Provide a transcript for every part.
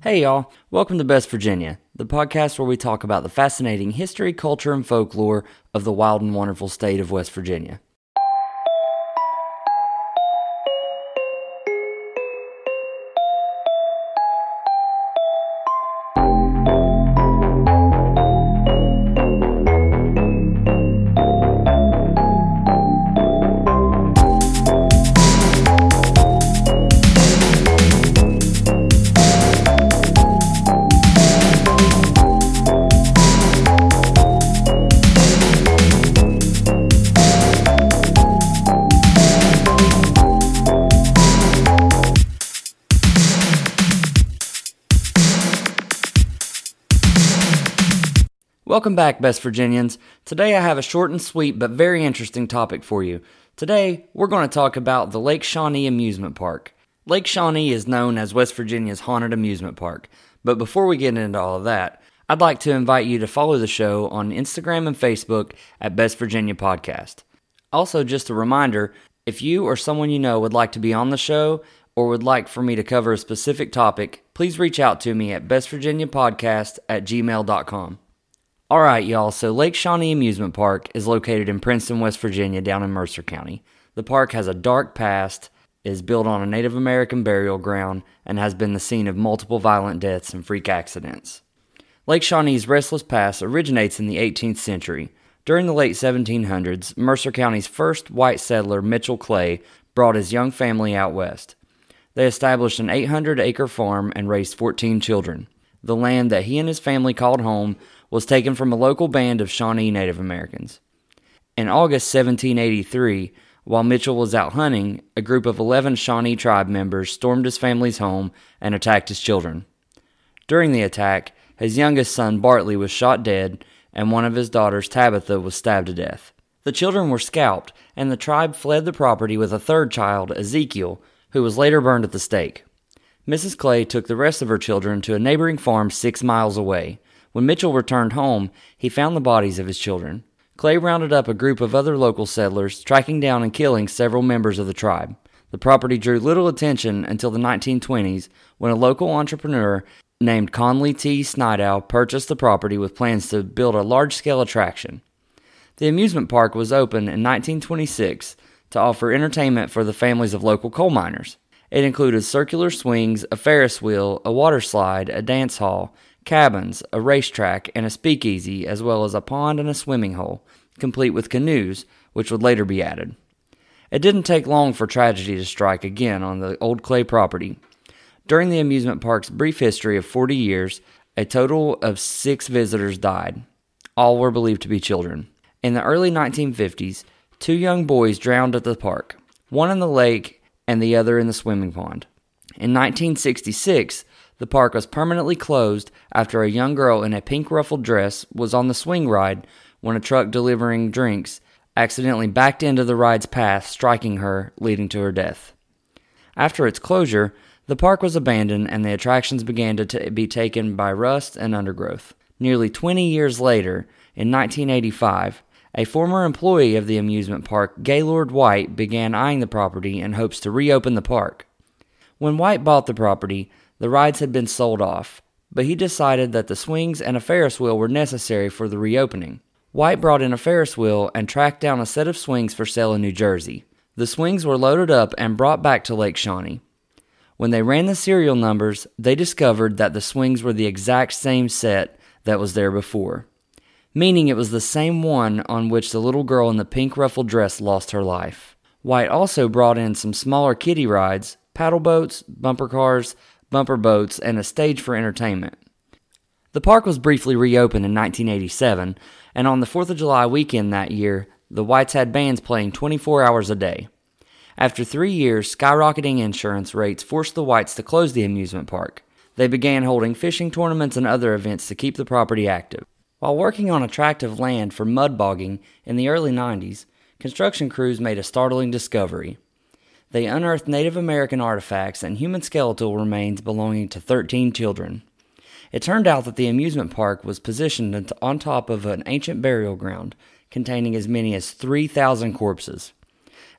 Hey, y'all. Welcome to Best Virginia, the podcast where we talk about the fascinating history, culture, and folklore of the wild and wonderful state of West Virginia. Welcome back, Best Virginians. Today I have a short and sweet but very interesting topic for you. Today, we're going to talk about the Lake Shawnee Amusement Park. Lake Shawnee is known as West Virginia's haunted amusement park. But before we get into all of that, I'd like to invite you to follow the show on Instagram and Facebook at Best Virginia Podcast. Also, just a reminder if you or someone you know would like to be on the show or would like for me to cover a specific topic, please reach out to me at bestvirginiapodcast at gmail.com. All right, y'all. So Lake Shawnee Amusement Park is located in Princeton, West Virginia, down in Mercer County. The park has a dark past, is built on a Native American burial ground, and has been the scene of multiple violent deaths and freak accidents. Lake Shawnee's Restless Pass originates in the 18th century. During the late 1700s, Mercer County's first white settler, Mitchell Clay, brought his young family out west. They established an 800 acre farm and raised 14 children. The land that he and his family called home was taken from a local band of Shawnee Native Americans. In August 1783, while Mitchell was out hunting, a group of 11 Shawnee tribe members stormed his family's home and attacked his children. During the attack, his youngest son Bartley was shot dead, and one of his daughters, Tabitha, was stabbed to death. The children were scalped, and the tribe fled the property with a third child, Ezekiel, who was later burned at the stake. Mrs. Clay took the rest of her children to a neighboring farm six miles away. When Mitchell returned home, he found the bodies of his children. Clay rounded up a group of other local settlers, tracking down and killing several members of the tribe. The property drew little attention until the 1920s when a local entrepreneur named Conley T. Snidow purchased the property with plans to build a large scale attraction. The amusement park was opened in 1926 to offer entertainment for the families of local coal miners. It included circular swings, a Ferris wheel, a water slide, a dance hall, cabins, a racetrack, and a speakeasy, as well as a pond and a swimming hole, complete with canoes, which would later be added. It didn't take long for tragedy to strike again on the old clay property. During the amusement park's brief history of 40 years, a total of six visitors died. All were believed to be children. In the early 1950s, two young boys drowned at the park, one in the lake and the other in the swimming pond. In 1966, the park was permanently closed after a young girl in a pink ruffled dress was on the swing ride when a truck delivering drinks accidentally backed into the ride's path, striking her, leading to her death. After its closure, the park was abandoned and the attractions began to t- be taken by rust and undergrowth. Nearly 20 years later, in 1985, a former employee of the amusement park, Gaylord White, began eyeing the property in hopes to reopen the park. When White bought the property, the rides had been sold off, but he decided that the swings and a Ferris wheel were necessary for the reopening. White brought in a Ferris wheel and tracked down a set of swings for sale in New Jersey. The swings were loaded up and brought back to Lake Shawnee. When they ran the serial numbers, they discovered that the swings were the exact same set that was there before, meaning it was the same one on which the little girl in the pink ruffled dress lost her life. White also brought in some smaller kiddie rides, paddle boats, bumper cars, bumper boats, and a stage for entertainment. The park was briefly reopened in 1987, and on the 4th of July weekend that year, the Whites had bands playing 24 hours a day. After three years, skyrocketing insurance rates forced the Whites to close the amusement park. They began holding fishing tournaments and other events to keep the property active. While working on attractive land for mud bogging in the early 90s, construction crews made a startling discovery they unearthed Native American artifacts and human skeletal remains belonging to 13 children. It turned out that the amusement park was positioned on top of an ancient burial ground containing as many as 3,000 corpses.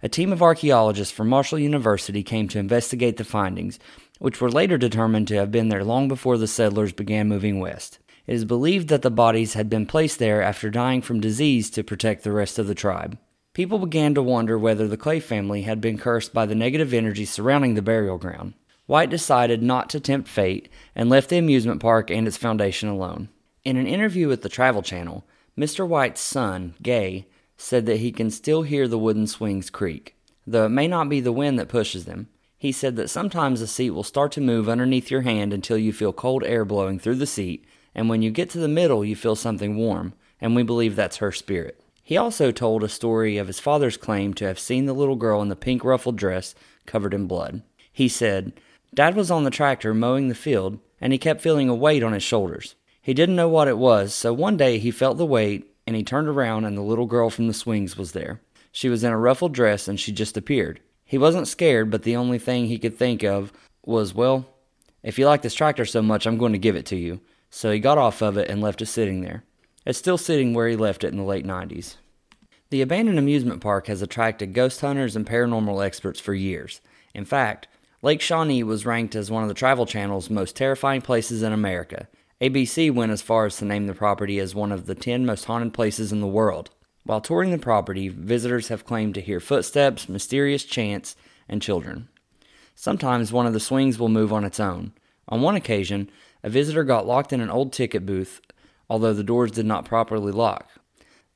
A team of archaeologists from Marshall University came to investigate the findings, which were later determined to have been there long before the settlers began moving west. It is believed that the bodies had been placed there after dying from disease to protect the rest of the tribe. People began to wonder whether the Clay family had been cursed by the negative energy surrounding the burial ground. White decided not to tempt fate and left the amusement park and its foundation alone. In an interview with the Travel Channel, Mr. White's son, Gay, said that he can still hear the wooden swings creak, though it may not be the wind that pushes them. He said that sometimes the seat will start to move underneath your hand until you feel cold air blowing through the seat, and when you get to the middle, you feel something warm, and we believe that's her spirit. He also told a story of his father's claim to have seen the little girl in the pink ruffled dress covered in blood. He said, Dad was on the tractor mowing the field, and he kept feeling a weight on his shoulders. He didn't know what it was, so one day he felt the weight and he turned around and the little girl from the swings was there. She was in a ruffled dress and she just appeared. He wasn't scared, but the only thing he could think of was, well, if you like this tractor so much, I'm going to give it to you. So he got off of it and left it sitting there. It's still sitting where he left it in the late 90s. The abandoned amusement park has attracted ghost hunters and paranormal experts for years. In fact, Lake Shawnee was ranked as one of the Travel Channel's most terrifying places in America. ABC went as far as to name the property as one of the 10 most haunted places in the world. While touring the property, visitors have claimed to hear footsteps, mysterious chants, and children. Sometimes one of the swings will move on its own. On one occasion, a visitor got locked in an old ticket booth, although the doors did not properly lock.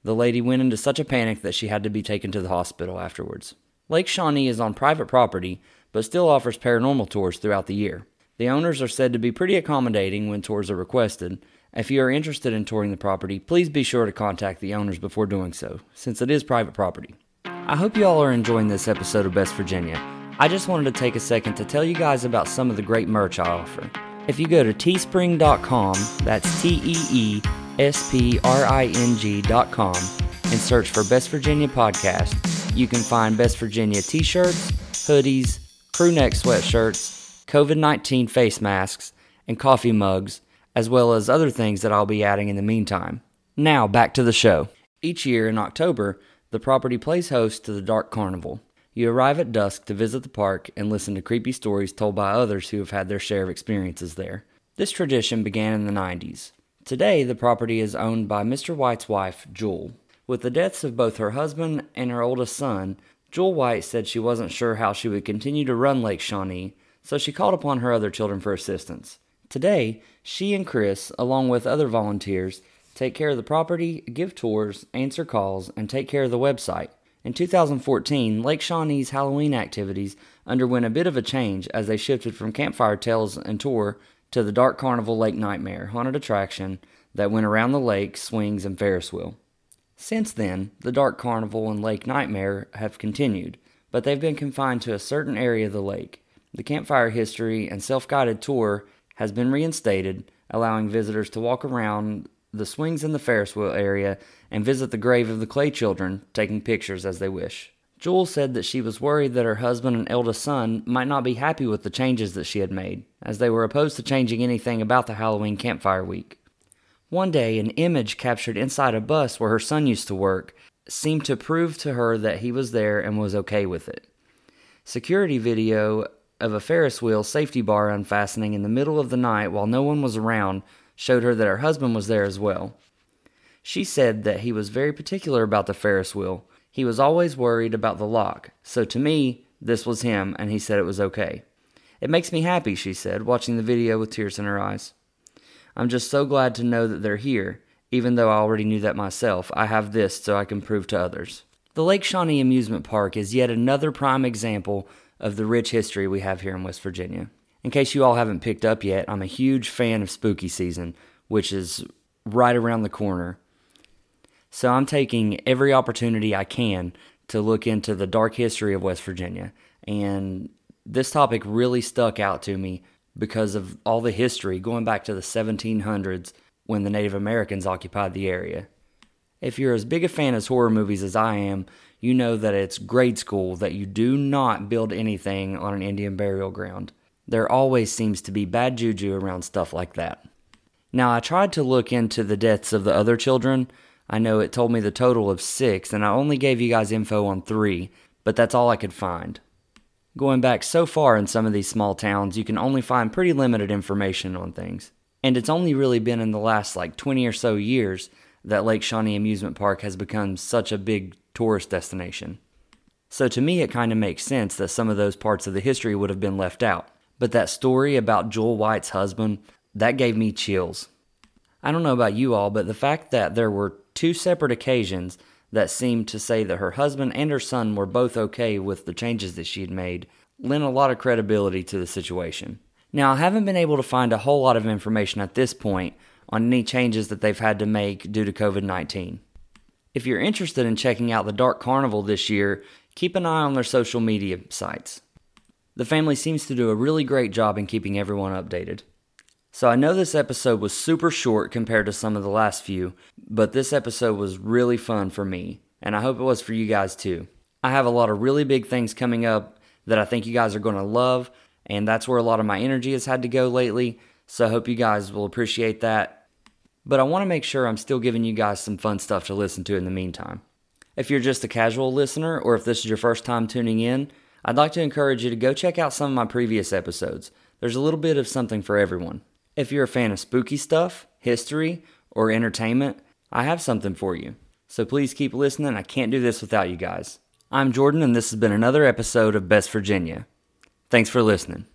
The lady went into such a panic that she had to be taken to the hospital afterwards. Lake Shawnee is on private property, but still offers paranormal tours throughout the year. The owners are said to be pretty accommodating when tours are requested. If you are interested in touring the property, please be sure to contact the owners before doing so, since it is private property. I hope you all are enjoying this episode of Best Virginia. I just wanted to take a second to tell you guys about some of the great merch I offer. If you go to teespring.com, that's T E E S P R I N G.com, and search for Best Virginia Podcast, you can find Best Virginia t shirts, hoodies, crew neck sweatshirts, COVID 19 face masks, and coffee mugs, as well as other things that I'll be adding in the meantime. Now, back to the show. Each year in October, the property plays host to the Dark Carnival. You arrive at dusk to visit the park and listen to creepy stories told by others who have had their share of experiences there. This tradition began in the 90s. Today, the property is owned by Mr. White's wife, Jewel. With the deaths of both her husband and her oldest son, Jewel White said she wasn't sure how she would continue to run Lake Shawnee so she called upon her other children for assistance. Today, she and Chris, along with other volunteers, take care of the property, give tours, answer calls, and take care of the website. In 2014, Lake Shawnee's Halloween activities underwent a bit of a change as they shifted from Campfire Tales and Tour to the Dark Carnival Lake Nightmare haunted attraction that went around the lake, swings, and Ferris wheel. Since then, the Dark Carnival and Lake Nightmare have continued, but they've been confined to a certain area of the lake. The campfire history and self guided tour has been reinstated, allowing visitors to walk around the swings in the Ferris wheel area and visit the grave of the Clay children, taking pictures as they wish. Jewel said that she was worried that her husband and eldest son might not be happy with the changes that she had made, as they were opposed to changing anything about the Halloween campfire week. One day, an image captured inside a bus where her son used to work seemed to prove to her that he was there and was okay with it. Security video of a Ferris wheel safety bar unfastening in the middle of the night while no one was around showed her that her husband was there as well. She said that he was very particular about the Ferris wheel. He was always worried about the lock, so to me, this was him, and he said it was okay. It makes me happy, she said, watching the video with tears in her eyes. I'm just so glad to know that they're here. Even though I already knew that myself, I have this so I can prove to others. The Lake Shawnee Amusement Park is yet another prime example of the rich history we have here in West Virginia. In case you all haven't picked up yet, I'm a huge fan of spooky season, which is right around the corner. So I'm taking every opportunity I can to look into the dark history of West Virginia. And this topic really stuck out to me because of all the history going back to the 1700s when the Native Americans occupied the area. If you're as big a fan of horror movies as I am, you know that it's grade school that you do not build anything on an Indian burial ground. There always seems to be bad juju around stuff like that. Now, I tried to look into the deaths of the other children. I know it told me the total of six, and I only gave you guys info on three, but that's all I could find. Going back so far in some of these small towns, you can only find pretty limited information on things. And it's only really been in the last like 20 or so years that Lake Shawnee Amusement Park has become such a big tourist destination. So to me, it kind of makes sense that some of those parts of the history would have been left out. But that story about Jewel White's husband, that gave me chills. I don't know about you all, but the fact that there were two separate occasions that seemed to say that her husband and her son were both okay with the changes that she had made lent a lot of credibility to the situation. Now, I haven't been able to find a whole lot of information at this point on any changes that they've had to make due to COVID 19. If you're interested in checking out the Dark Carnival this year, keep an eye on their social media sites. The family seems to do a really great job in keeping everyone updated. So I know this episode was super short compared to some of the last few, but this episode was really fun for me, and I hope it was for you guys too. I have a lot of really big things coming up that I think you guys are going to love, and that's where a lot of my energy has had to go lately, so I hope you guys will appreciate that. But I want to make sure I'm still giving you guys some fun stuff to listen to in the meantime. If you're just a casual listener, or if this is your first time tuning in, I'd like to encourage you to go check out some of my previous episodes. There's a little bit of something for everyone. If you're a fan of spooky stuff, history, or entertainment, I have something for you. So please keep listening. I can't do this without you guys. I'm Jordan, and this has been another episode of Best Virginia. Thanks for listening.